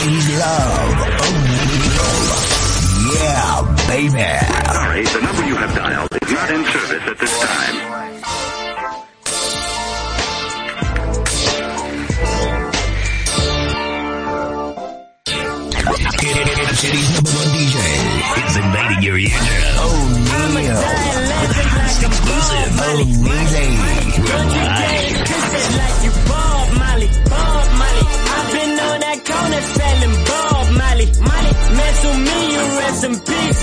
always love O'Neal. Yeah, baby. Sorry, the number you have dialed is not in service at this time. City's number one DJ is invading your eardrum. O'Neal. Exclusive. O'Neal. We're live. Rest in peace.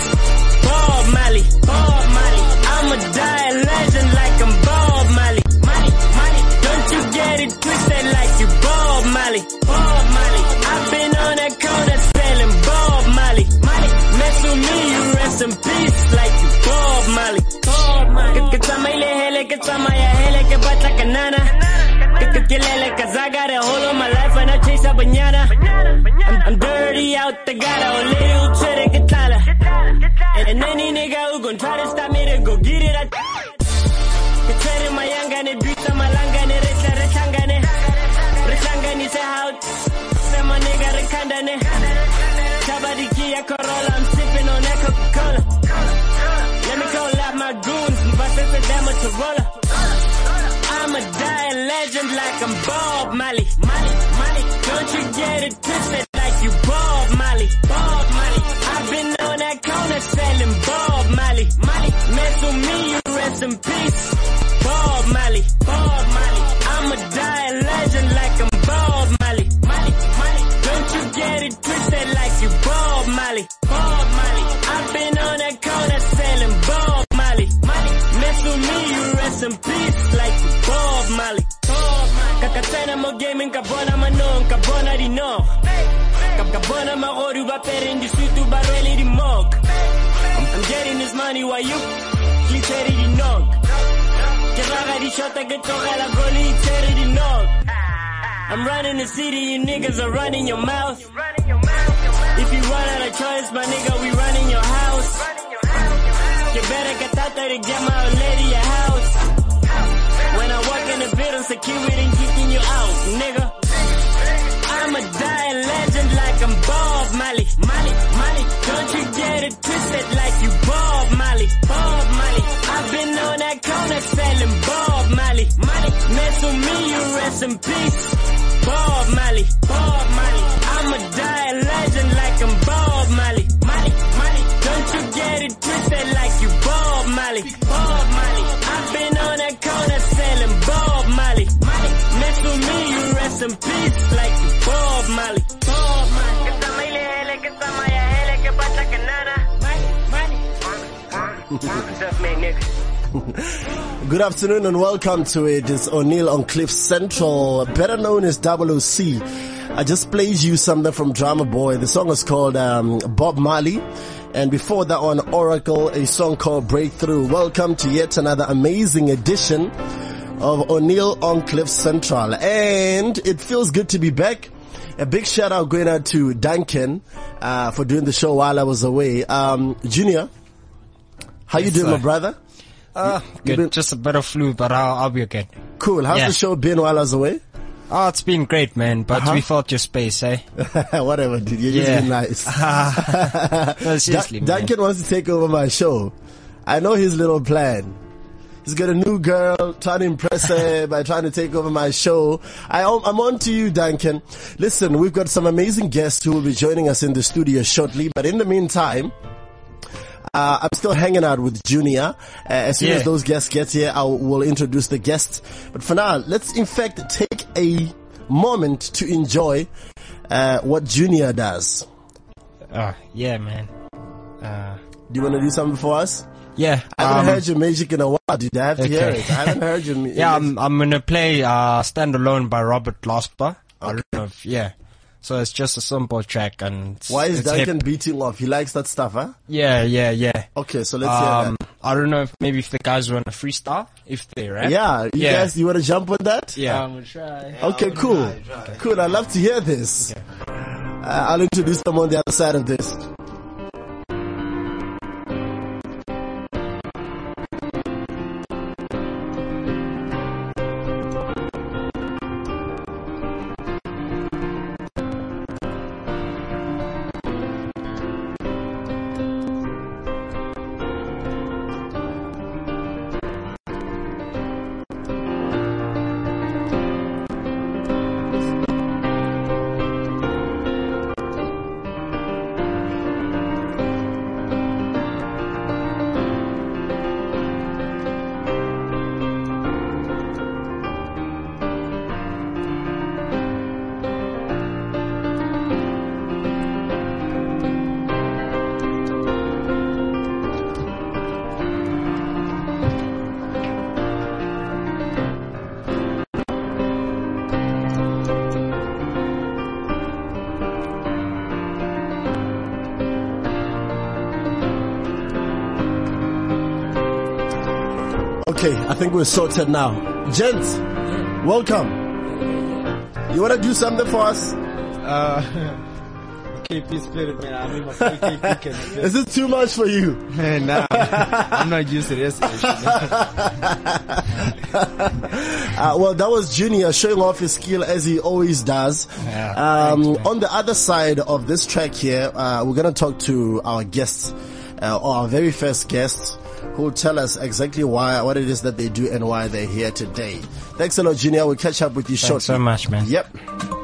Bob Molly, Bob Molly. I'm a dying legend like I'm Bob Molly, Molly, Molly. Don't you get it twisted like you Bob Molly, Bob Molly. I've been on that corner selling Bob Molly, Molly. Mess with me, you rest in peace like you Bob Molly, Bob Molly. Kasama ile hele, kasama ya hele, bata kanana. Kilele, cause I got a hold on my life when I chase a banana. I'm, I'm dirty out the a little to. And, any nigga who gon' try to stop me to go get it, I Kitere mayangane, bita malangane, recha rechangane. Rechangane se out, sema nigga rekandane. Tabadiki ya Corolla, I'm sipping on that Coca-Cola. Let me call out my goons, them to roller. I'm a dying legend like I'm Bob Molly. Molly, Molly. Don't you get it twisted in peace. Kiraga di shota getoga la goli glittery di nog. I'm running the city, you niggas are running your mouth. If you run out of choice, my nigga, we running your house. You better get out there to get my lady your house. When I walk in the building, security kicking you out, nigga. I'm a dying legend like I'm Bob Molly. Molly, Molly. Don't you get it twisted like you Bob Molly. Bob Mess with me, you rest in peace. Bob Molly. Bob Molly. I'ma die a legend like I'm Bob Molly. Molly, Molly. Don't you get it twisted like you Bob Molly. Bob Molly. I've been on that corner selling Bob Molly. Molly. Mess with me, you rest in peace like you Bob Molly. Bob Molly. Kasama ile hele, kasama ya hele, que pasa que nada. Molly, Molly. Self-made nigga. Good afternoon and welcome to it. It's O'Neal on Cliff Central, better known as WC. I just played you something from Drama Boy. The song is called um, Bob Marley. And before that one, Oracle, a song called Breakthrough. Welcome to yet another amazing edition of O'Neal on Cliff Central. And it feels good to be back. A big shout out going out to Duncan, uh, for doing the show while I was away. Um, Junior, how you doing, sir. my brother? Uh, good. been- Just a bit of flu, but I'll, I'll be okay. Cool. How's Yeah. the show been while I was away? Oh, it's been great, man. But Uh-huh. we felt your space, eh? Whatever, dude. You're just Yeah. being nice. No, seriously, man. Duncan wants to take over my show. I know his little plan. He's got a new girl, trying to impress her by trying to take over my show. I, I'm on to you, Duncan. Listen, we've got some amazing guests who will be joining us in the studio shortly. But in the meantime, uh, I'm still hanging out with Junior. Uh, as soon Yeah. as those guests get here, I will introduce the guests. But for now, let's in fact take a moment to enjoy uh, what Junior does. Oh, yeah, man. Uh, Do you want to do something for us? yeah. I haven't um, heard your magic in a while, dude. I have to hear it. I haven't heard your music. Yeah, I'm, I'm gonna play, uh, Stand Alone by Robert Glasper. I don't know if, yeah. So it's just a simple track and Why is it's hip. Duncan beating off? He likes that stuff, huh? Yeah, yeah, yeah. Okay, so let's Um, I don't know if maybe if the guys want to freestyle, if they, right? Yeah, you yeah. guys, you want to jump on that? Yeah. I'm gonna try. Okay, cool. Cool. I'd love to hear this. Uh, I'll introduce them on the other side of this. Okay, I think we're sorted now. Gents, welcome. You wanna do something for us? Uh, KP spirit, man. I mean, my KP can. Is it too much for you? nah, I'm not used to this. Uh, well, that was Junior showing off his skill as he always does. Yeah, um, on the other side of this track here, uh, we're going to talk to our guests, uh, or our very first guests, who will tell us exactly why, what it is that they do and why they're here today. Thanks a lot, Junior. We'll catch up with you shortly. Thanks so much, man. Yep.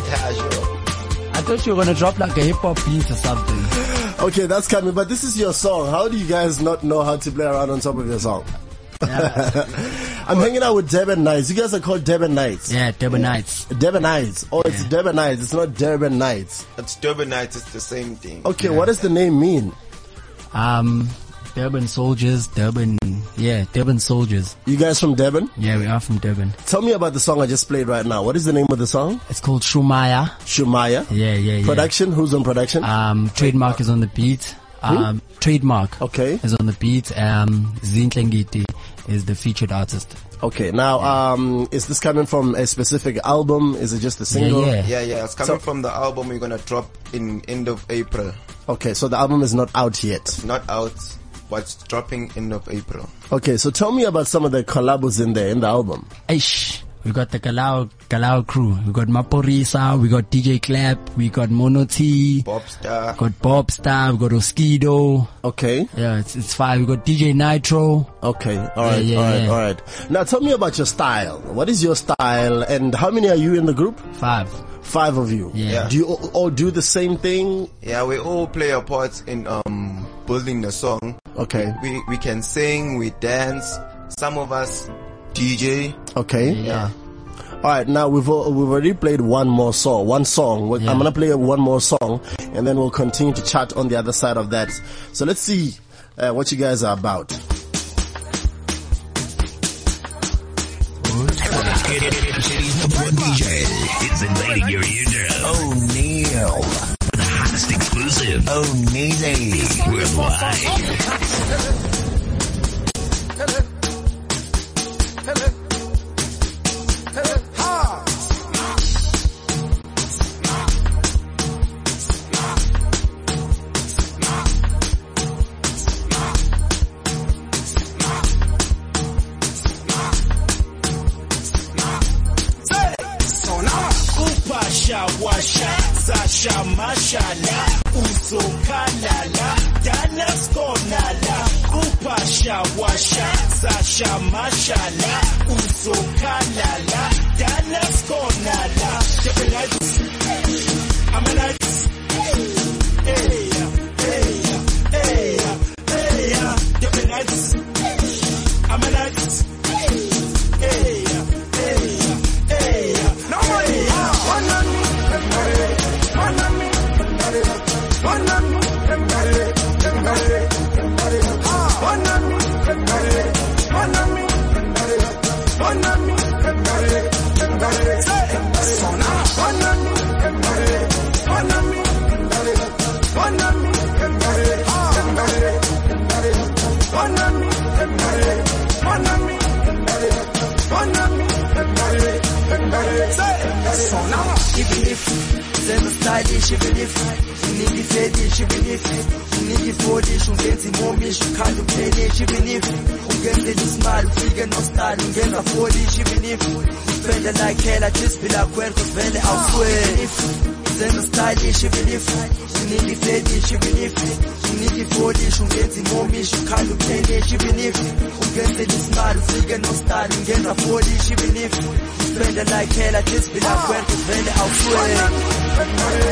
Freestyle. I thought you were gonna drop like a hip hop beat or something. Okay, that's coming, but this is your song. How do you guys not know how to play around on top of your song? I'm hanging out with Devon Knights. You guys are called Devon Knights. Yeah, Durban Nights. Devon Knights. Oh, it's Devon Knights. It's not Durban Knights. It's Durbanites, it's the same thing. Okay, what does the name mean? Um, Durban soldiers, Durban, yeah, Durban soldiers. You guys from Durban? Yeah, we are from Durban. Tell me about the song I just played right now. What is the name of the song? It's called Shumaya. Shumaya. Yeah, yeah, yeah. Production? Who's on production? Um, trademark is on the beat. Um, trademark Okay. is on the beat. Um, Zintlengiti is the featured artist. Okay. Now, um, is this coming from a specific album? Is it just a single? yeah. Yeah, yeah, it's coming So- from the album we're gonna drop in end of April. Okay, so the album is not out yet. Not out, but it's dropping end of April. Okay, so tell me about some of the collabs in there in the album. Aish. We got the Galau, Galau crew. We got Maphorisa. We got DJ Clap. We got Mono T. Bobstar. Got Bob Star. We got Oskido. Okay. Yeah, it's, it's five. We got DJ Nitro. Okay. All right. yeah, all right. yeah. All right. Now tell me about your style. What is your style and how many are you in the group? Five. Five of you. Yeah. Do you all, all do the same thing? Yeah, we all play a part in um building the song. Okay. We we can sing, we dance. Some of us DJ. Okay. Yeah. All right. Now we've al- we've already played one more song. One song. We're- I'm gonna play one more song, and then we'll continue to chat on the other side of that. So let's see uh, what you guys are about. Let's get it City's number one DJ. It's invading your eardrum. O'Neal. The hottest exclusive. O'Neal. Worldwide. Even if senza stylish, even if uniki fetish, even if uniki foolish, ungenza imomish, ukhanda uphelish, even if ungenzela isimali ufike no style, ungenza foolish, even if spend like hell, I just be like well, cause vele awusweli. If senza stylish, even if uniki fetish, even if uniki foolish, ungenza imomish, ukhanda even if ungenzela isimali ufike no style, ungenza foolish, even if spend like hell, I just be like well, cause vele awusweli.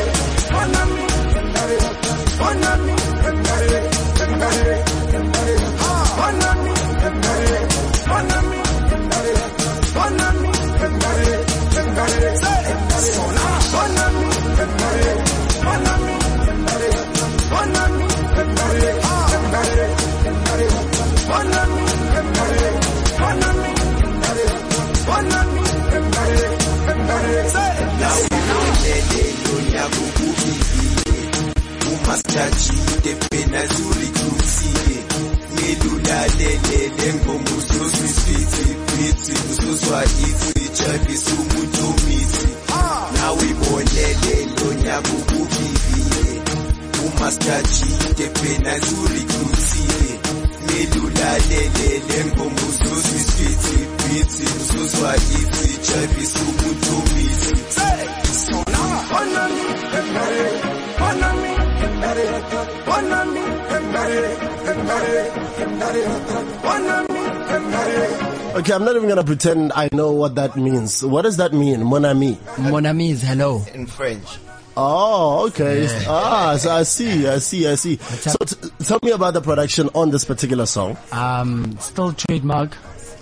machachi tepena zuri kusiye nelulalelele ngoma uzozwa isifithi phithi uzozwa ithi jabisa umuntu omithi nawe ibonele lonyaka ukuviviye umastachi tepena zuri kusiye nelulalelele ngoma uzozwa isifithi phithi uzozwa ithi jabisa umuntu omithi Hey! So now, on the Okay, I'm not even gonna pretend I know what that means. What does that mean, mon ami? Mon ami is hello. in French. Oh, okay. Ah, so I see, I see, I see. So t- tell me about the production on this particular song. Um, still trademark.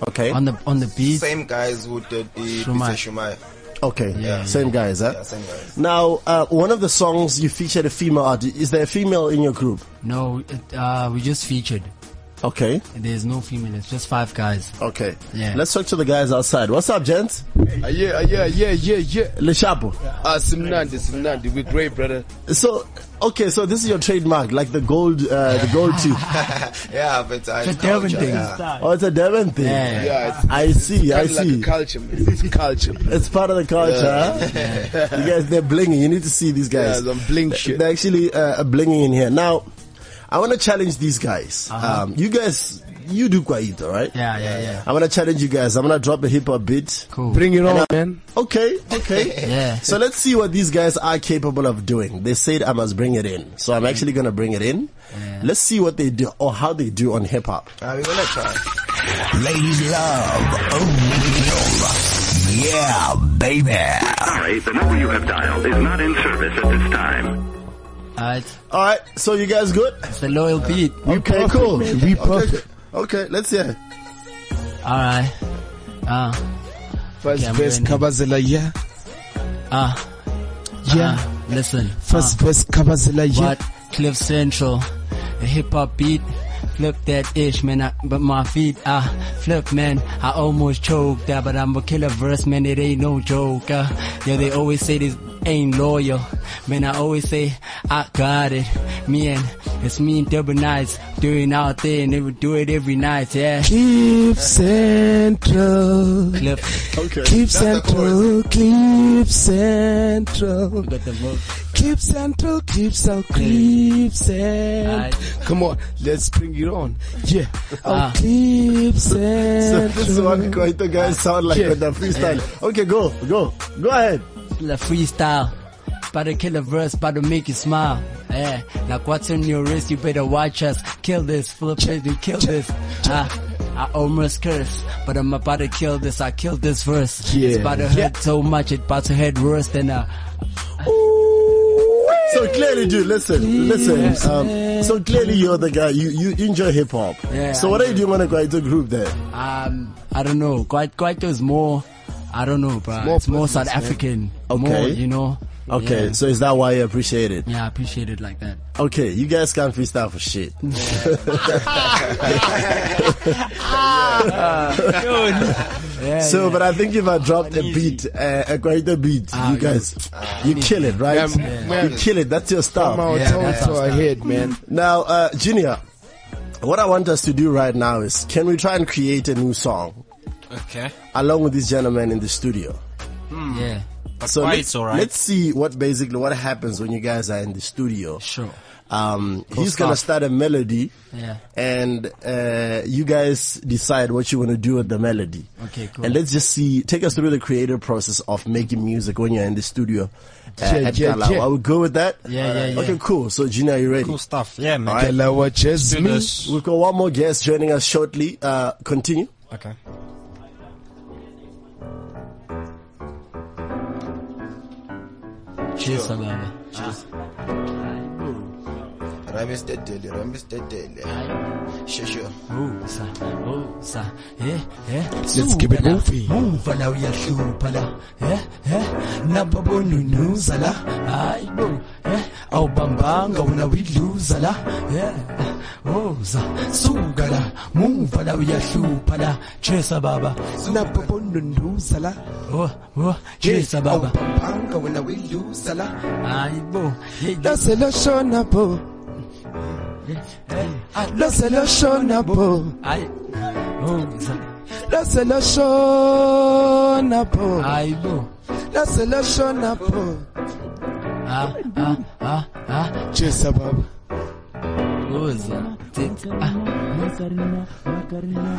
Okay. On the on the beat. Same guys who did the Shumai. Pizza Shumai. Okay. Yeah. Same guys, huh? Yeah, same guys. Now, uh, one of the songs you featured a female artist. Is there a female in your group? No, it, uh, we just featured. Okay. There's no female. It's just five guys. Okay. Yeah. Let's talk to the guys outside. What's up, gents? Uh, yeah, uh, yeah, yeah, yeah, yeah. Leshapo. Ah, Simnandi, Simnandi. We're great, brother. So, okay, so this is your trademark, like the gold, uh, the gold tooth. yeah, but I. It's a Durban thing. Yeah. Oh, it's a Devon thing. Yeah. Yeah, it's I see, I kind of like see. a culture, man. It's culture. It's part of the culture, huh? You guys, they're blinging. You need to see these Yeah, guys. some bling shit. They're actually uh, blinging in here. Now, I want to challenge these guys. Um, you guys, you do Kwaito, right? Yeah, yeah, yeah. I'm gonna challenge you guys. I'm gonna drop a hip hop beat. Cool. Bring it on, man. Okay, okay. Yeah. So let's see what these guys are capable of doing. They said I must bring it in. So I'm actually gonna bring it in. Let's see what they do or how they do on hip hop. Ah, we're gonna try. Ladies love O'Neal. Yeah, baby. Sorry, the number you have dialed is not in service at this time. Alright. Alright, so you guys good? It's a loyal beat. Okay, cool. We Okay, perfect. okay, let's hear. it. Alright. Uh, First Okay, I'm verse ready. Kabazela, yeah. uh, Yeah. uh, listen. First verse Kabazela, yeah. What? Cliff Central, a hip hop beat. Flip that ish, man, I, but my feet, ah, flip, man. I almost choked, uh, but I'm a killer verse, man. It ain't no joke, uh. Yeah, they always say this ain't loyal. Man, I always say, I got it. Me and, it's me and Double Nights doing our thing. They would do it every night, yeah. Keep Central. Clip, Okay. Keep Central. Keep Central. got the book. Keep Central. Keep Central. Keep Central. Alright. Come on, let's bring it on. Yeah. Oh, Ah. keep So Central. this is what Kwaito guys sound like Yeah. with the freestyle. Okay, go, go, go ahead. La freestyle. About to kill a verse, about to make you smile. Yeah, like what's on your wrist, you better watch us. Kill this, flip it, and kill this. Ah, I almost curse, but I'm about to kill this. I killed this verse. Yeah. It's about to hurt so much, it's about to hurt worse than uh, So clearly, dude, listen, listen. Um, so clearly, you're the guy. You you enjoy hip hop. Yeah, So I what are you do. doing on a Kwaito group there? um, I don't know. Kwaito, Kwaito is more. I don't know, bro. more It's more South. African. Okay. More, you know. Okay, Yeah. so is that why you appreciate it? Yeah, I appreciate it like that. Okay, you guys can't freestyle for shit. Yeah, So, yeah. but I think if I dropped a beat, uh, a Kwaito beat, Ah, you guys, you kill it, right? Yeah, man. You kill it. That's your From our style. Yeah, toe that's to our our style. head, man. Now, uh, Junior, what I want us to do right now is, can we try and create a new song Okay. along with these gentlemen in the studio? yeah. So quite let's, alright. let's see what basically what happens when you guys are in the studio. Sure. Um, he's gonna start a melody, Yeah. and uh, you guys decide what you want to do with the melody. Okay, cool. And let's just see, take us through the creative process of making music when you're in the studio. Uh, Yeah, at yeah, Kalawa. yeah. Are we good with that? Yeah, yeah, yeah. Okay, cool. So, Gina, are you ready? Cool stuff. Yeah, man. Alright. Kalawa Let's do Jazmee. this. We've got one more guest joining us shortly. Uh, continue. Okay. Tissa, Nana. Rhyme is dead daily, rhyme is dead daily. Let's keep it moving. Muva la uyahlupha la, eh, eh. Nababona unuza la, hayi bo, eh. Awubambanga wena uyidluza la, eh. Musa, suka la, muva la uyahlupha la. Chesa baba, nababona unuza la, oh, oh. Chesa baba. Awubambanga wena uyidluza la, hayi bo. Laselashona bo. Lo selo shona po. Lo selo shona po. Lo selo לא solutionable. Ah ah ah solutionable. צ'ה סבבה lo shona bo. ah. Chesa baba. Musa, tit. Macarena, Macarena,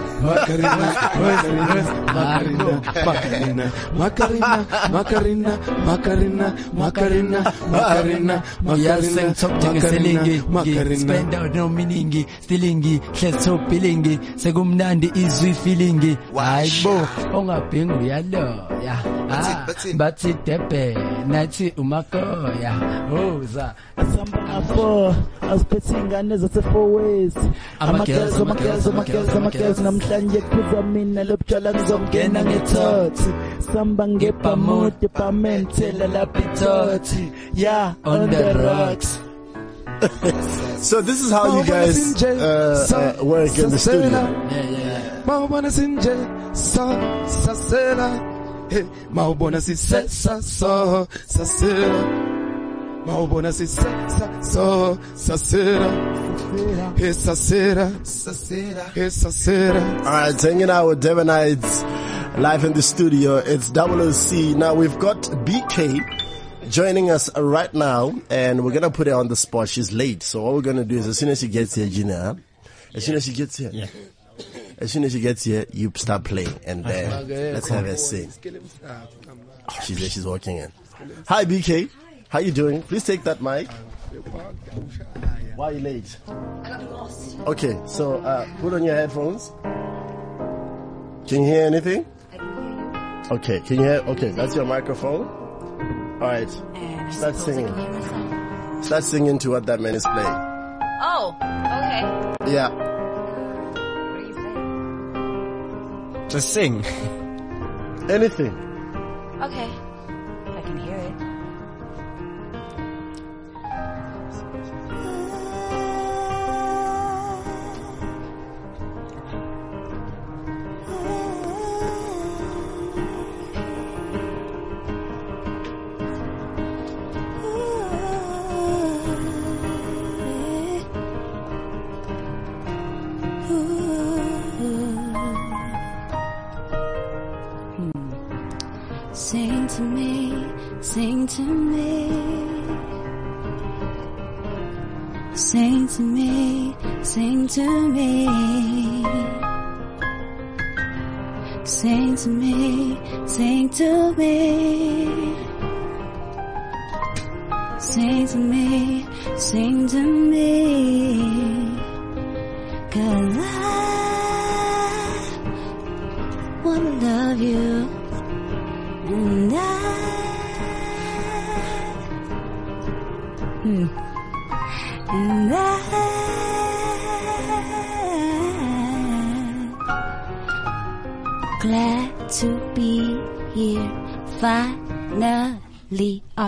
Macarena, Macarena, Macarena, Macarena, Macarena, Macarena, Macarena, Uyaseng top njengesilingi Macarena, spenda nominingi stilingi hlezi top bilingi sekumnandi izwi feelingi hayibo ongabhingi uyaloya Bathi- bathini? bathi. debe nathi umakoya. Uza Samba asiphethe ingane zasefourways yes ama girls ama girls ama girls ama girls namhlanje kuza mina lobutshala ngizongena ngethothi. Samba ngebhamude bamenzela lapha ithothi yeah on the rocks. So this is how you guys uh, uh, work in the studio. Mawubona sinje sa sasela hey mawubona sisesa so sasela mawubona sisesa so sasela hey sasela sasela hey sasela All right, hanging out with Devonites live in the studio. It's WC. Now we've got BK joining us right now, and we're gonna put her on the spot. She's late, so what we're gonna do is as soon as she gets here, Gina, huh? as soon as she gets here, yeah. As soon as she gets here, you start playing, and then Okay, let's have her sing. She's there. She's walking in. Hi, BK. How you doing? Please take that mic. Why are you late? I got lost. Okay, so uh, put on your headphones. Can you hear anything? Okay, can you hear? Okay, that's your microphone. All right, start singing. Start singing to what that man is playing. Oh, okay. Yeah, Just sing. anything. Okay. I can hear it.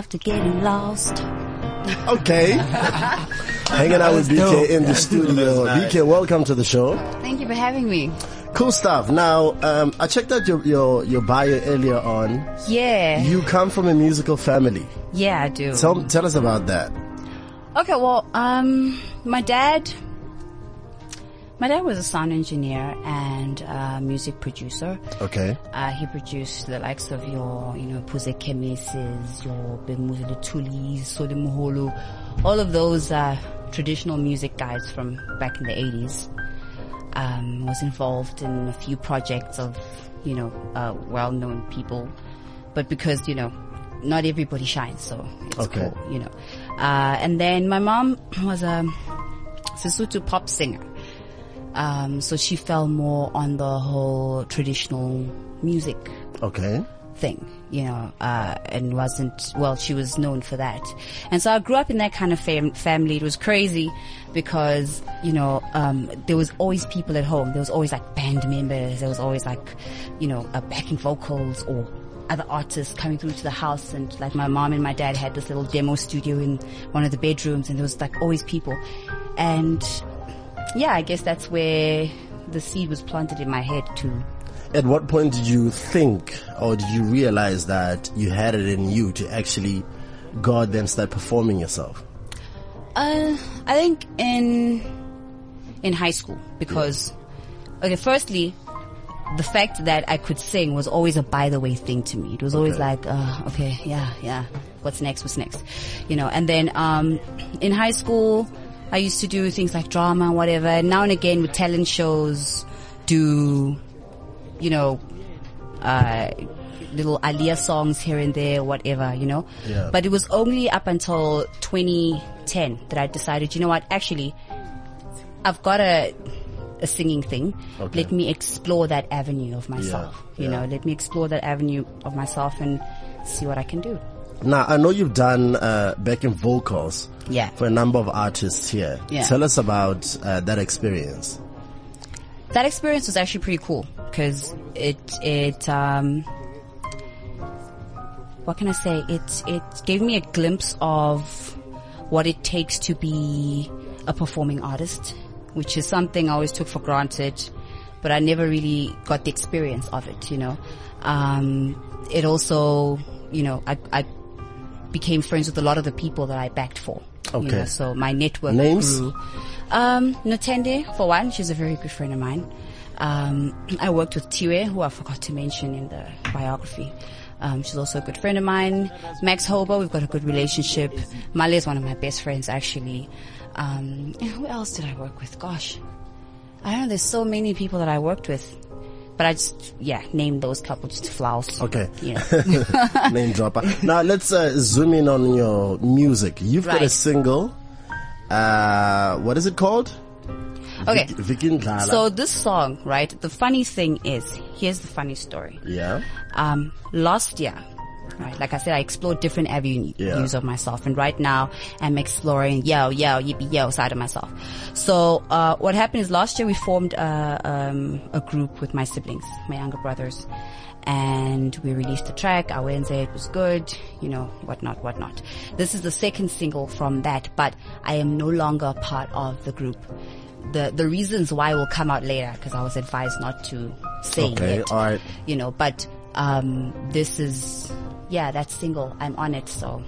After getting lost. Okay. Hanging out with BK dope. in the studio. nice. BK, welcome to the show. Thank you for having me. Cool stuff. Now, um, I checked out your, your, your bio earlier on. Yeah. You come from a musical family. Yeah, I do. Tell, tell us about that. Okay, well, um, my dad, my dad was a sound engineer and a music producer. Okay. Uh, he produced the likes of your, you know, Phuzekhemisi, your Bhekumuzi Luthulis, Solly Moholo, all of those, uh, traditional music guys from back in the 80s. Um, was involved in a few projects of, you know, uh, well-known people. But because, you know, not everybody shines, so it's Okay. cool, you know. Uh, and then my mom was a Sesotho pop singer. Um, so she fell more on the whole traditional music Okay. thing, you know, uh, and wasn't, well, she was known for that. And so I grew up in that kind of fam- family. It was crazy because, you know, um, there was always people at home. There was always like band members. There was always like, you know, uh, backing vocals or other artists coming through to the house. And like my mom and my dad had this little demo studio in one of the bedrooms and there was like always people. And yeah, I guess that's where the seed was planted in my head too. At what point did you think or did you realize that you had it in you to actually go out there and start performing yourself? Uh, I think in in high school because okay, firstly, the fact that I could sing was always a by the way thing to me. It was always Okay. like, uh, okay, yeah, yeah, what's next? What's next? You know. And then um, in high school, I used to do things like drama whatever. And now and again with talent shows, do you know, uh, little Aaliyah songs here and there, whatever, you know. Yeah. But it was only up until 2010 that I decided, you know what, actually, I've got a, a singing thing. Okay. Let me explore that avenue of myself. Yeah, You yeah. know, let me explore that avenue of myself and see what I can do. Now, I know you've done uh, backing vocals Yeah. for a number of artists here. Yeah. Tell us about uh, that experience. that experience was actually pretty cool because it it um what can I say? It it gave me a glimpse of what it takes to be a performing artist, which is something I always took for granted, but I never really got the experience of it. You know, um, it also you know I I became friends with a lot of the people that I backed for. You Okay. know, so my network Names? grew. Um, Notende, for one, she's a very good friend of mine. Um, I worked with Tiwe, who I forgot to mention in the biography. Um, she's also a good friend of mine. Max Hoba, we've got a good relationship. Male is one of my best friends, actually. Um, and who else did I work with? Gosh. I don't know, there's so many people that I worked with. But I just, yeah, named those couple just flouse. Okay. Yeah. Name dropper. Now let's uh, zoom in on your music. You've got a single. Uh, what is it called? Okay. Vic- So this song, right? The funny thing is, here's the funny story. yeah. Um, last year, right? Like I said, I explored different avenues Yeah. of myself, and right now I'm exploring yo, yo, yippee, yo side of myself. So, uh, what happened is last year we formed a, um, a group with my siblings, my younger brothers. And we released a track, our said it was good, you know, whatnot, whatnot. This is the second single from that, but I am no longer part of the group. The, the reasons why will come out later, because I was advised not to say Okay, alright. you know, but um, this is, yeah, that single. I'm on it, so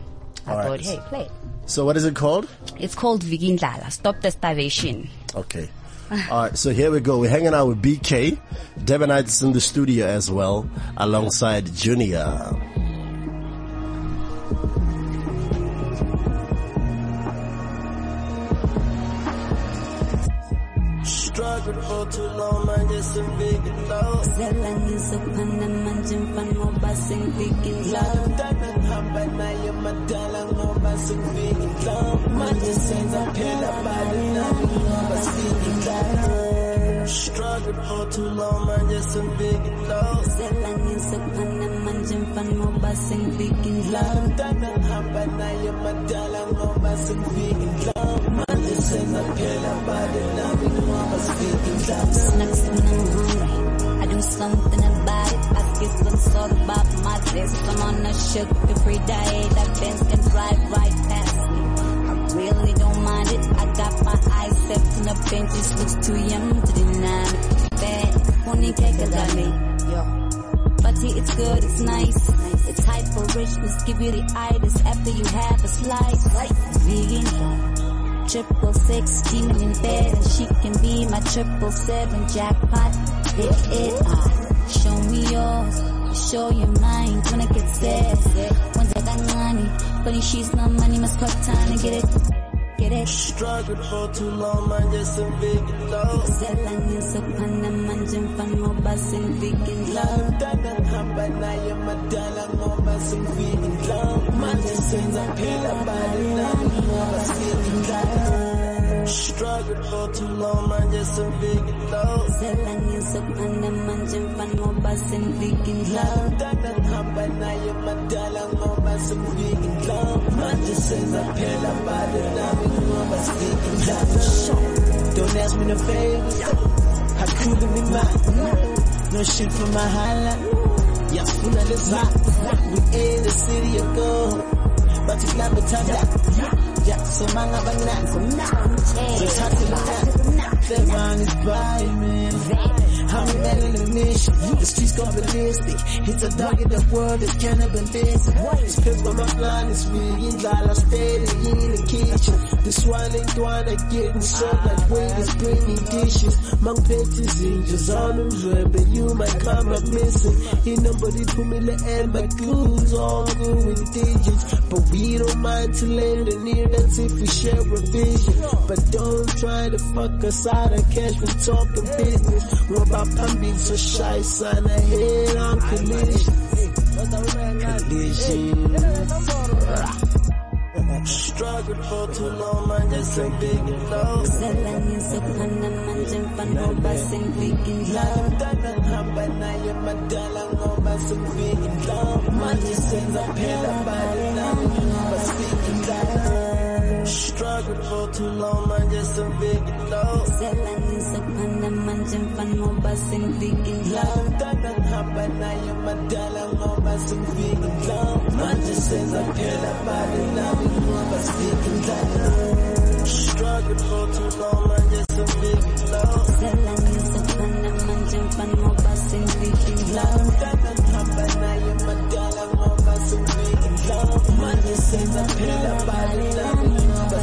I All thought, right. hey, play it. So what is it called? It's called Vigindlala, Stop the Starvation. Okay. All right, so here we go. We're hanging out with BK. Debonite is in the studio as well, alongside Junior. Struggled for too long, man, just a big low. Selangisa panamanjin pan mo basing bigin Lahat ng hambal na yung madalang mo basang bigin low. Mandisenza pela bali na yung basing low. Struggle for too long, man, just a big low. Selangisa panamanjin pan mo basing bigin Lahat ng hambal na yung madalang mo basang bigin low. Mandisenza pela bali na yung I do something about it. I skip some sort about my this. I'm on a sugar free diet. That Benz can drive right past me. I really don't mind it. I got my eyes set on the bench. This looks too young to deny it. Bad. Honey cake me. Yo. But it's good, it's nice. It's hyper richness, give you the itis after you have a slice. Like vegan, triple six, demon in bed, and she can be my triple seven jackpot. Hit it, ah. Show me yours, show your mine when I get sad. Once I got money, funny she's no money, must cut time to get it. Get it. Struggled for too long, man, just a big low. Selangin sa panamanjin pan mo basing bigin Lahat ng hambal na yung madalang mo basang bigin low. Mandisenza pela bali na yung basing for too long, man, just a big low. Selangin sa panamanjin pan mo basing bigin Lahat ng hambal na yung madalang mo basang bigin low. Mandisenza pela bali na yung basing low. Don't ask me no favors. I couldn't be mine. No shit from my highlight. Yeah, full of vibe. We in the city of gold. But it's not the time that. Yeah, so mga banana. So talk to the top. That man is by man. I'm a man in the mission. The streets go ballistic. It's a dog in the world that's cannibalistic. Spills by my blind is million dollar steady in the kitchen. This one ain't the one that getting served like waiters bringing dishes. Mang bitches angels on them red, but you might come up missing. Ain't nobody put me the end, but clues all with digits. But we don't mind to lend an ear, that's if we share a vision. But don't try to fuck us out gotta catch me talking business. Roba so shy so a hit on collision. Collision. Struggled for too long, man, just a big low. Selling music, man, I'm managing fun, no busing, big in love. Diamond hamba, now you're my darling, no busing, big in love. Man, just sends a pill, I'm biting up, but speaking like struggled for too long, man, just a vegan low. Selling sa panaman, dyan fan mo ba sing vegan low? Lang tanang haba na yung madala mo ba sing vegan low? Man, just says I feel about it, now you know ba vegan low. Struggled for too long, man, just a vegan low. Selling sa panaman, dyan fan mo ba sing vegan low? Lang tanang haba na yung madala mo ba sing vegan low? Man, just says I feel about it, now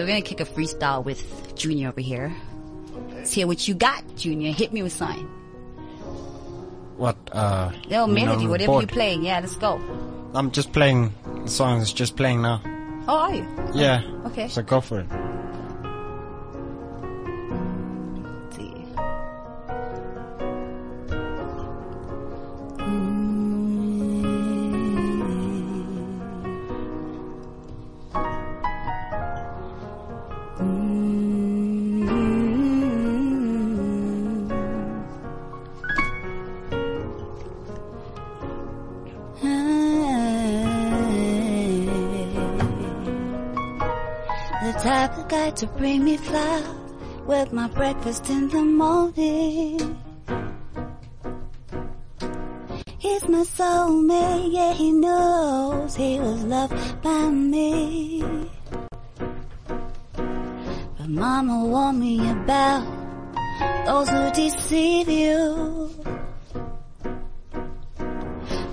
so we're gonna kick a freestyle with Junior over here. Let's hear what you got, Junior. Hit me with something. What? Uh. No, melody, whatever you're playing. Yeah, let's go. I'm just playing the song. Just playing now. Oh, are you? Yeah. Okay. So go for it. To bring me flowers with my breakfast in the morning. He's my soulmate, yeah, he knows he was loved by me. But mama warned me about those who deceive you.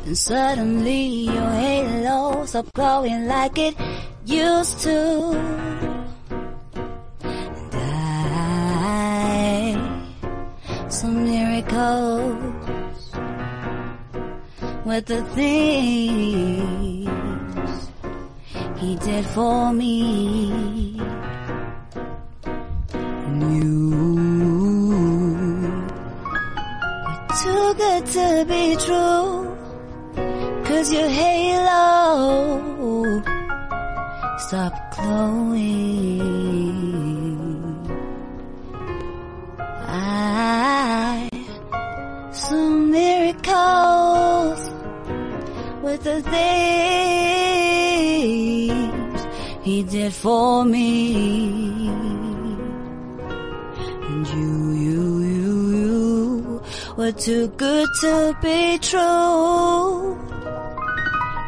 And suddenly your halo stopped glowing like it used to. Some miracles with the things he did for me. You were too good to be true. Cause your halo stopped glowing. The things he did for me. And you, you, you, you were too good to be true.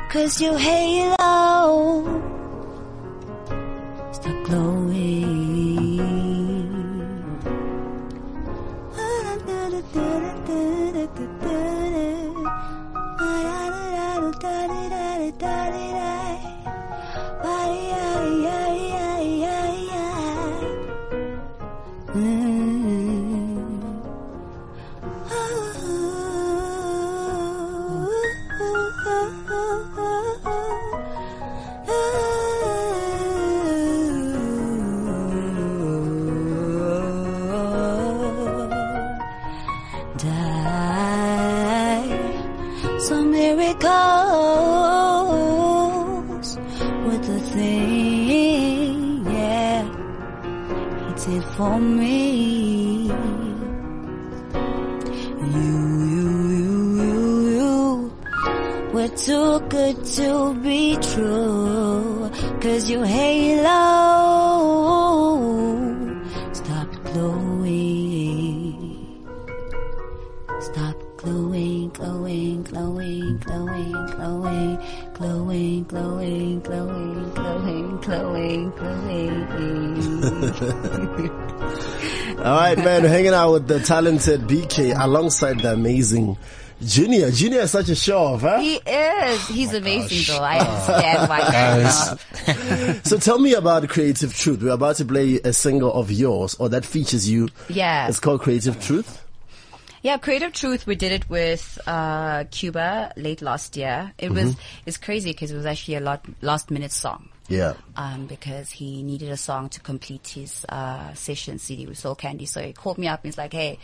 Cause your halo Mm. Good to be true. Cause your halo stopped glowing. Stop glowing, glowing, glowing, glowing, glowing, glowing, glowing, glowing, glowing, glowing, glowing. All right, man. Hanging out with the talented BK alongside the amazing Junior, Junior is such a show off, huh? He is. He's amazing, though. I understand why. Yes. so tell me about Creative Truth. We're about to play a single of yours, or that features you. Yeah. It's called Creative Truth. Yeah, Creative Truth. We did it with uh, Cuba late last year. It was Mhm. it's crazy because it was actually a lot last minute song. Yeah. Um, because he needed a song to complete his uh, session CD with Soul Candy. So he called me up and he's like, "Hey,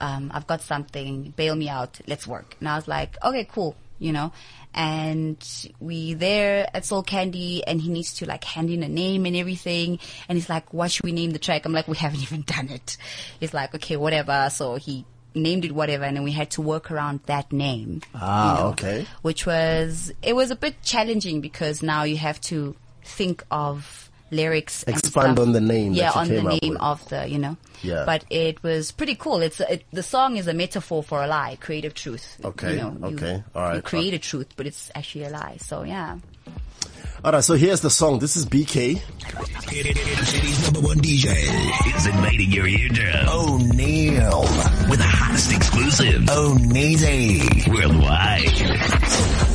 um, I've got something. Bail me out. Let's work." And I was like, "Okay, cool." You know, and we there at Soul Candy, and he needs to like hand in a name and everything. And he's like, "What should we name the track?" I'm like, "We haven't even done it." He's like, "Okay, whatever." So he named it whatever, and then we had to work around that name Ah, you know, okay. which was it was a bit challenging because now you have to think of lyrics and Expand stuff. on the name yeah you on came the name of the you know Yeah. but it was pretty cool it's it, the song is a metaphor for a lie creative truth Okay, you know, you- okay, all right. you uh, create a truth but it's actually a lie so yeah All right, so here's the song. This is BK. City's number one DJ is invading your eardrum. O'Neal with the hottest exclusive. O'Neasy worldwide.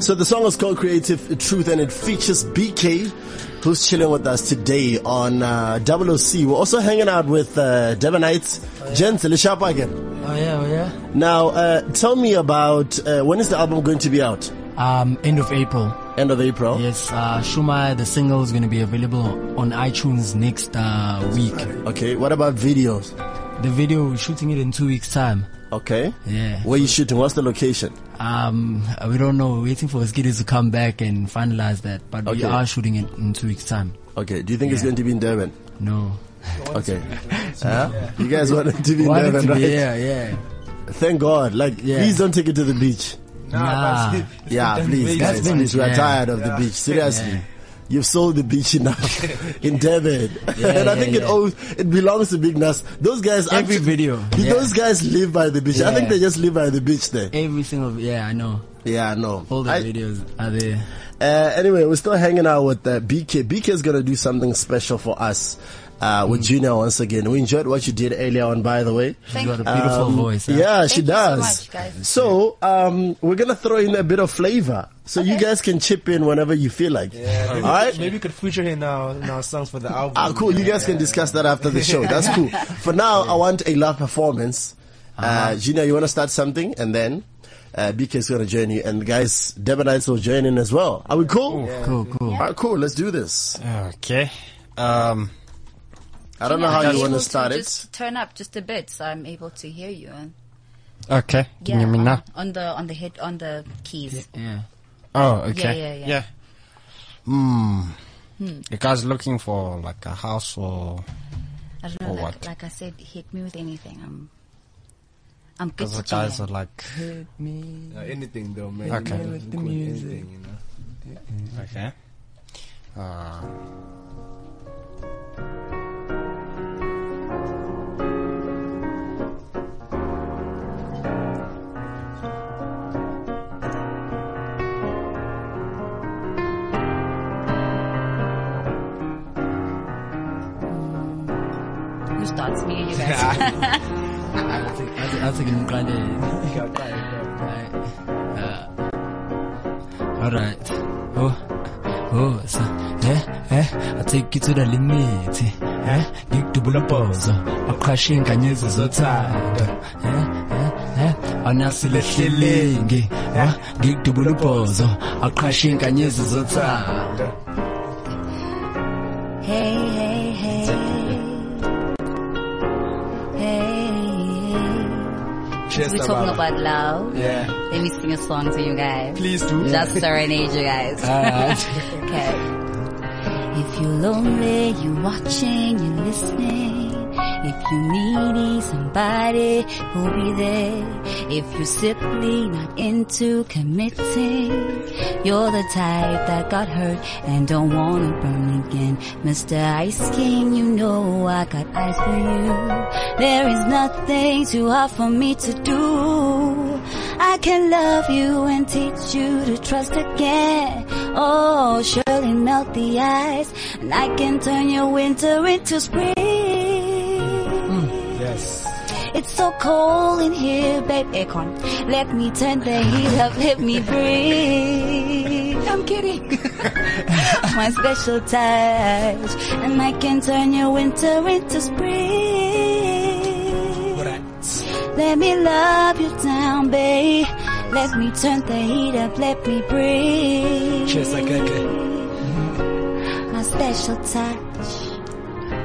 So the song is called Creative Truth and it features BK who's chilling with us today on uh, OC. We're also hanging out with uh, Durban Nyts. Gents, Lishapa again. Oh yeah, oh yeah. Now, uh, tell me about uh, when is the album going to be out? Um, end of April. End of April. Yes, uh, Shuma, the single is going to be available on iTunes next uh, week. Okay, what about videos? The video, we're shooting it in two weeks' time. Okay. Yeah. Where you shooting? What's the location? Um, we don't know. We're waiting for Skiddy to come back and finalize that. But we are shooting it in two weeks' time. Okay. Do you think it's going to be in Durban? No. Okay. Huh? You guys want it to be in Want it to be, right? yeah, yeah. Thank God. Like, please don't take it to the beach. Nah. Yeah, please, guys, been- please. We are yeah. tired of the beach. Seriously. Yeah. You've sold the beach enough in Durban. Yeah, and I yeah, think it yeah. owes, it belongs to Big Nas. Those guys Every actually- video, yeah. Those guys live by the beach. I think Yeah. they just live by the beach there. Every single, yeah, I know. Yeah, I know. All the I- videos are there. Uh, anyway, we're still hanging out with uh, BK. BK is going to do something special for us. Uh, Mm. with Junior once again. We enjoyed what you did earlier on, by the way. She's got a beautiful Um, voice. huh? Yeah, she Thank you so does. much, guys. So, um, we're gonna throw in a bit of flavor, so you guys can chip in whenever you feel like. Yeah, maybe, All right. maybe we could feature him in our, in our songs for the album. Ah, cool. You guys can discuss that after the show. That's cool. For now, I want a live performance. uh Uh-huh. Gina, you want to start something, and then uh, BK is gonna join you, and the guys, Durban Nyts will join in as well. Are we cool? Cool, cool. All right, cool. Let's do this. Okay. Um, I don't know Are how you you want to start it. Just turn up just a bit, so I'm able to hear you. And okay. Can you hear me on, now? on the on the hit on the keys. Yeah. Oh, okay. Yeah, yeah, yeah. Hmm. Hmm. You guys looking for like a house or? I don't Or know. Like, what? like I said, hit me with anything. I'm I'm good Because to the guys jam. are like. Hit me. Uh, anything though, man. Okay. Anything, With the cool, music. anything, you know. Okay. Uh, starts me? You guys. I'll take, I'll take, I'll take it. Right. Uh, alright. Oh, oh, so, eh, eh, I take you to the limit, eh, ngikudubula bhozo, aqhashe inkanyezi zothanda, eh, eh, eh, anasilehlelenge, eh, ngikudubula bhozo, aqhashe inkanyezi zothanda. Cheers, We're talking Tamara. about love. Yeah. Let me sing a song to you guys. Please do. Just serenade you guys. Alright. Uh-huh. okay. If you're lonely, you're watching, you're listening. If you need somebody who'll be there. If you're simply not into committing, you're the type that got hurt and don't wanna burn again. Mr. Ice King, you know I got eyes for you. There is nothing too hard for me to do. I can love you and teach you to trust again. Oh, surely melt the ice, and I can turn your winter into spring. Yes. It's so cold in here, babe. Aircon. Let me turn the heat up, let me breathe. I'm kidding. My special touch, and I can turn your winter into spring. Let me love you down, babe. Let me turn the heat up, let me breathe. Cheers, like okay. My special touch.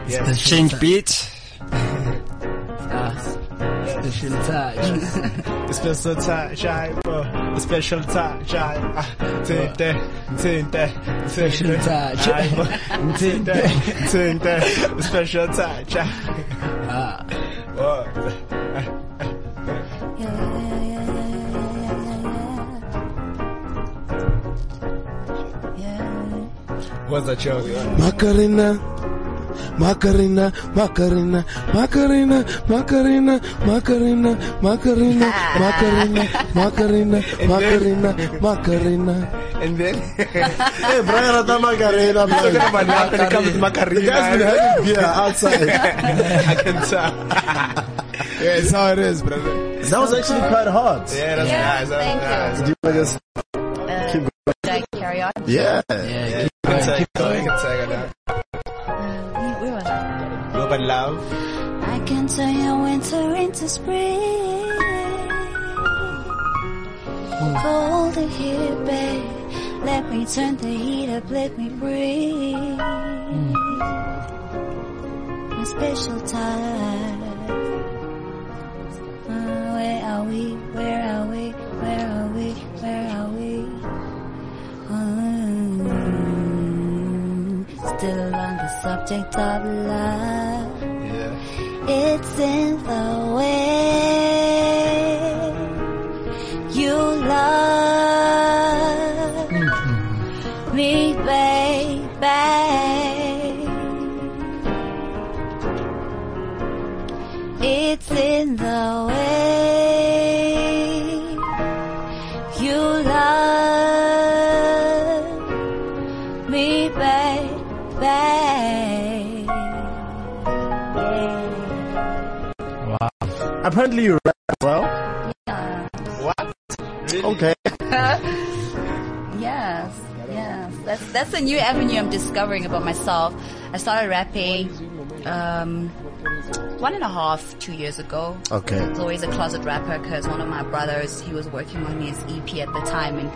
the change beat. Ah, special touch. The special touch, I bro. The special touch, I. Tinte, tinte, Special touch. Tinte, tinte. The special touch, I. Ah. What? Yeah, yeah, yeah, yeah, yeah, yeah, yeah. What's that joke? Macarena, Macarena, Macarena, Macarena, Macarena, Macarena, Macarena, Macarena, Macarena, Macarena, Macarena. And then, hey, Brian Rata Macarena, man. Talking about nothing, it comes with Macarena. The guy's been having beer outside. I can tell. yeah, it's how it is, brother. That was actually quite hard. Yeah, that's Yeah, nice. That thank was nice. Did you just Uh, keep should I carry on? Yeah. Yeah, you Love. I can turn your winter into spring. Cold and here, babe. Let me turn the heat up, let me breathe. My special time. Where are we? Where are we? Where are we? Where are we? Mm, still on the subject of love. It's in the way you love mm-hmm. me, baby. It's in the way Apparently you rap well. Yeah. What? Okay. yes, yes. That's that's a new avenue I'm discovering about myself. I started rapping um, one and a half, two years ago. Okay. I was always a closet rapper because one of my brothers, he was working on his EP at the time and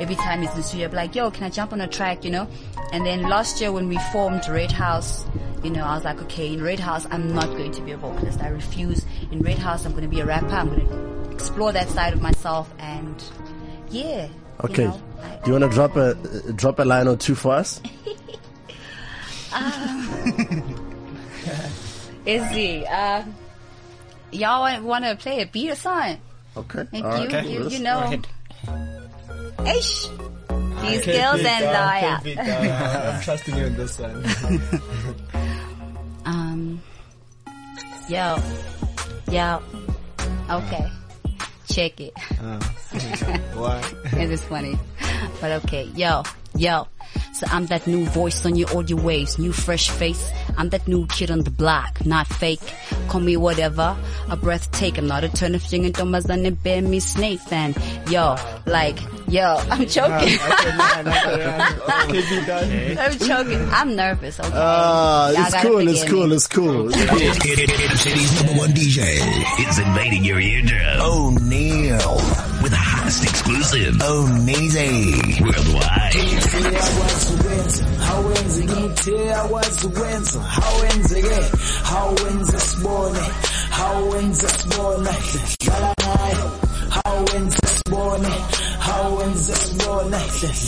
every time he's in the studio, I'd be like, yo, can I jump on a track, you know? And then last year when we formed Red House, you know, I was like, okay, in Red House, I'm not going to be a vocalist. I refuse. In Red House, I'm going to be a rapper. I'm going to explore that side of myself and yeah. Okay. You know, Do you want to drop a uh, drop a line or two for us? Izzy, uh, y'all want to play a beat or something? Okay. If All you, right. you, Let's- you know. Ish. These girls and liar. okay, beat, I'm trusting you in this one. Yo, yo, okay, check it. Uh, why? it is funny, but okay, yo, yo. So I'm that new voice on your audio waves, new fresh face. I'm that new kid on the block, not fake. Call me whatever, a breathtaker, not a turn of young and Thomas and bear me snake fan. Yo, like, yo, I'm joking. I'm joking. I'm nervous. Okay. Ah, Y'all it's gotta cool, it's forgive cool, me. it's cool. It's cool. Inner City's number one DJ is invading your eardrum. O'Neal oh, with the hottest exclusive. O'Neasy worldwide. hawenze ngimthe akwazi ukwenza hawenze-ke hawenze sibone hawenze sibone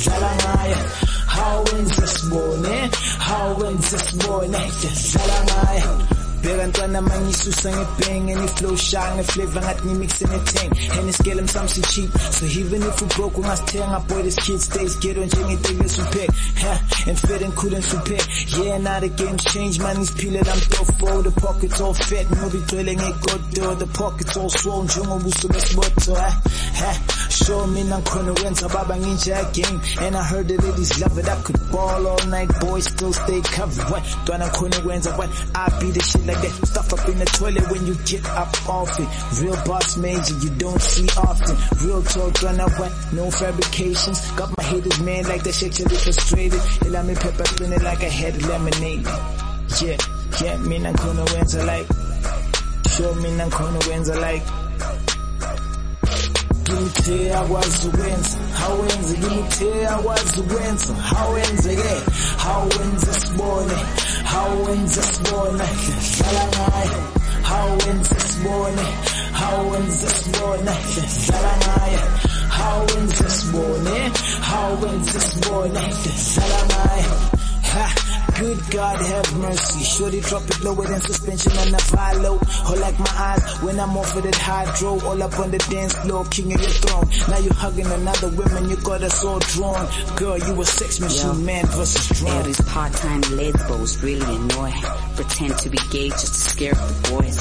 dlala ngayo hawenze sibone hawenze sibone dlala ngayo Bhekantwana mangisusa ngebheng and iflow flavor ngeflavor ngathi mix in a tank. And it's him something cheap. So even if we broke ungasithenga boy this kid stays get some lesuphek huh? and fit and couldn't suphek yeah now the game's changed man isiphile for the pockets all fat. Ngoba good ngegodo the pockets all swollen. Njengobuso besiboto huh? huh? Show me nakhona wenza baba nginja game and I heard the ladies love it. I could ball all night. Boys still stay covered. What? Ntwana khona kwenza what? I be the shit like that. Stuff up in the toilet when you get up off it. Real boss major you don't see often. Real talk up what? No fabrications. Got my haters man like that shit till they frustrated me pepper spin it like I had lemonade. Yeah yeah mina khona wenza like. Show mina khona wenza like ngimthe akwazi ukwenza hawenze ngimthe akwazi ukwenza hawenze-ke hawenze sibone hawenze sibone dlala ngayo hawenze sibone hawenze sibone dlala ngayo hawenze sibone hawenze sibone dlala ngayo ha Good God have mercy. Shorty drop it lower than suspension on a valo. Or like my eyes when I'm off of that hydro. All up on the dance floor, king of your throne. Now you hugging another woman, you got us all drawn. Girl, you a sex machine, man versus All these part-time lesbos really annoy. Pretend to be gay just to scare up the boys.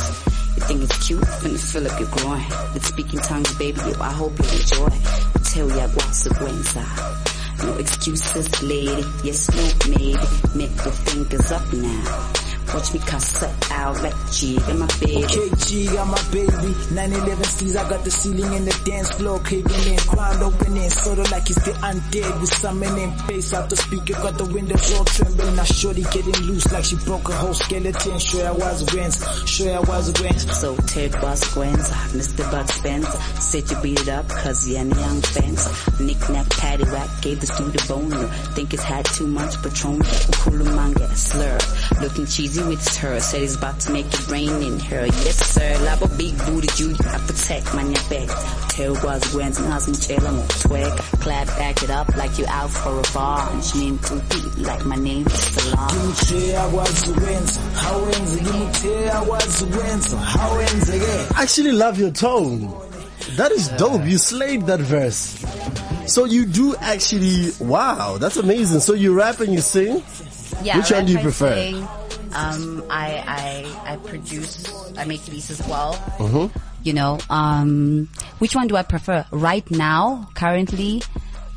You think it's cute? Finna fill up your groin. With speaking tongues, baby, yo, I hope you enjoy. Tell ya consequenza. No excuses, lady. Yes, no, maybe. Make your fingers up now. Watch me cuss her out like Jigga, my baby. Okay, G got my baby. 911 steez, I got the ceiling and the dance floor caving in. Ground opening, sorta like it's the undead. We summoning bass out the speaker, got the windows all trembling. Now shorty getting loose like she broke a whole skeleton. Sure I was wins, sure I was wins. So Ted Bosquenza, Mr. Bud Spencer, said you beat it up cause you're a young fence. Knick-knack, paddywhack, gave this dude a boner. Think it's had too much Patron, Kulamanga, slur. Looking cheesy with his her, said he's about to make it rain in her. Yes sir, labo big booty you, I protect my neck back. Ted Bosquenza, nas mchela mo twig. Clap, back it up like you out for a revenge. Name too deep, like my name is Salam. Ngimthe akwazi ukwenza, hawenze ngimthe akwazi ukwenza, hawenze ke. I actually love your tone. That is dope. You slayed that verse. So you do actually, wow, that's amazing. So you rap and you sing? Yeah, Which one do you rap, I prefer? Um, I, I, I produce, I make beats as well. Mm-hmm. You know, um, which one do I prefer? Right now, currently,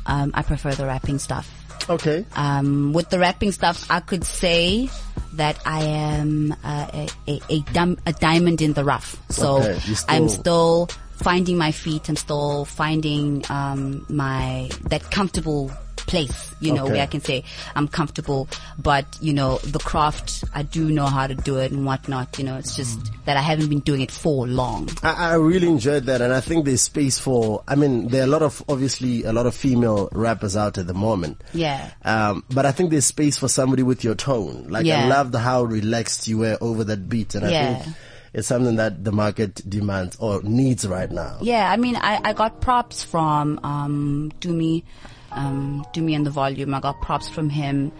um, I prefer the rapping stuff. Okay. Um, with the rapping stuff, I could say that I am uh, a, a, a, dam- a diamond in the rough. So Okay, still- I'm still finding my feet. I'm still finding um, my that comfortable place. You know, Okay. where I can say I'm comfortable. But you know, the craft, I do know how to do it and whatnot. You know, it's just that I haven't been doing it for long. I, I really enjoyed that, and I think there's space for. I mean, there are a lot of obviously a lot of female rappers out at the moment. Yeah. Um, but I think there's space for somebody with your tone. Like I loved how relaxed you were over that beat, and I Yeah. think it's something that the market demands or needs right now. Yeah, I mean, I, I got props from um, Dumi, um, Dumi and the Volume. I got props from him.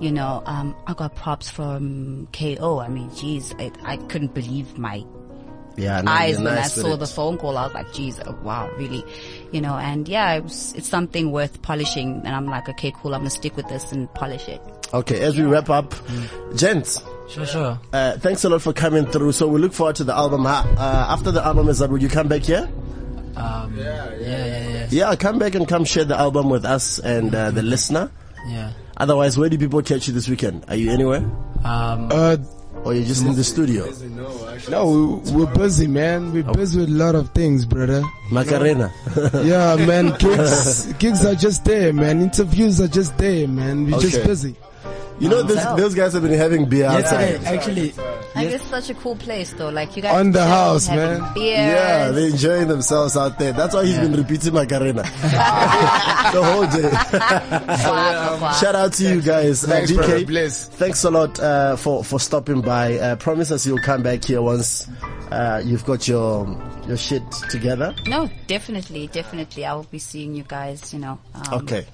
You know, um, I got props from KO. I mean, geez, I, I couldn't believe my Yeah, no, eyes when I nice with saw it. the phone call. I was like, geez, oh, wow, really? You know, and yeah, it was, it's something worth polishing. And I'm like, okay, cool, I'm gonna stick with this and polish it. Okay, as we wrap up, gents. Sure, sure. Uh, thanks a lot for coming through. So we look forward to the album. Uh, after the album is out, will you come back here? Um, yeah, yeah, yeah, Yeah, come back and come share the album with us and uh, the listener. yeah. Otherwise, where do people catch you this weekend? Are you anywhere? Um, Uh, or you're just in the studio? no, we- we're busy, man. We're busy with a lot of things, brother. Macarena. yeah, man. Gigs, gigs are just there, man. Interviews are just there, man. We're just busy. You know, this, those guys have been having beer Yesterday, outside. actually, Like, it's such a cool place though. Like, you guys On the house, man. Beers. Yeah, they're enjoying themselves out there. That's why he's been repeating my Macarena the whole day. Shout out to you guys. Uh, Thanks, brother. BK, Bless. thanks a lot uh, for for stopping by. Uh, promise us you'll come back here once uh, you've got your your shit together. No, definitely, definitely. I will be seeing you guys, you know. Um, Okay.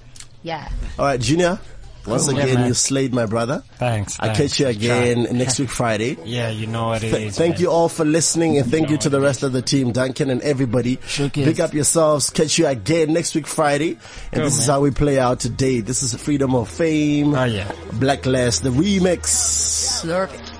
Yeah. All right, Junior. Once oh, Cool. Again, man. you slayed my brother. Thanks. I'll catch you again Try. next week Friday. Yeah, you know what it is. Th- thank man. you all for listening and thank you to the rest of the team, Duncan and everybody. Pick up yourselves. Catch you again next week Friday. And Cool, this is how we play out today. This is Freedom of Fame. Oh, yeah. Blacklist, the remix. Slurp it.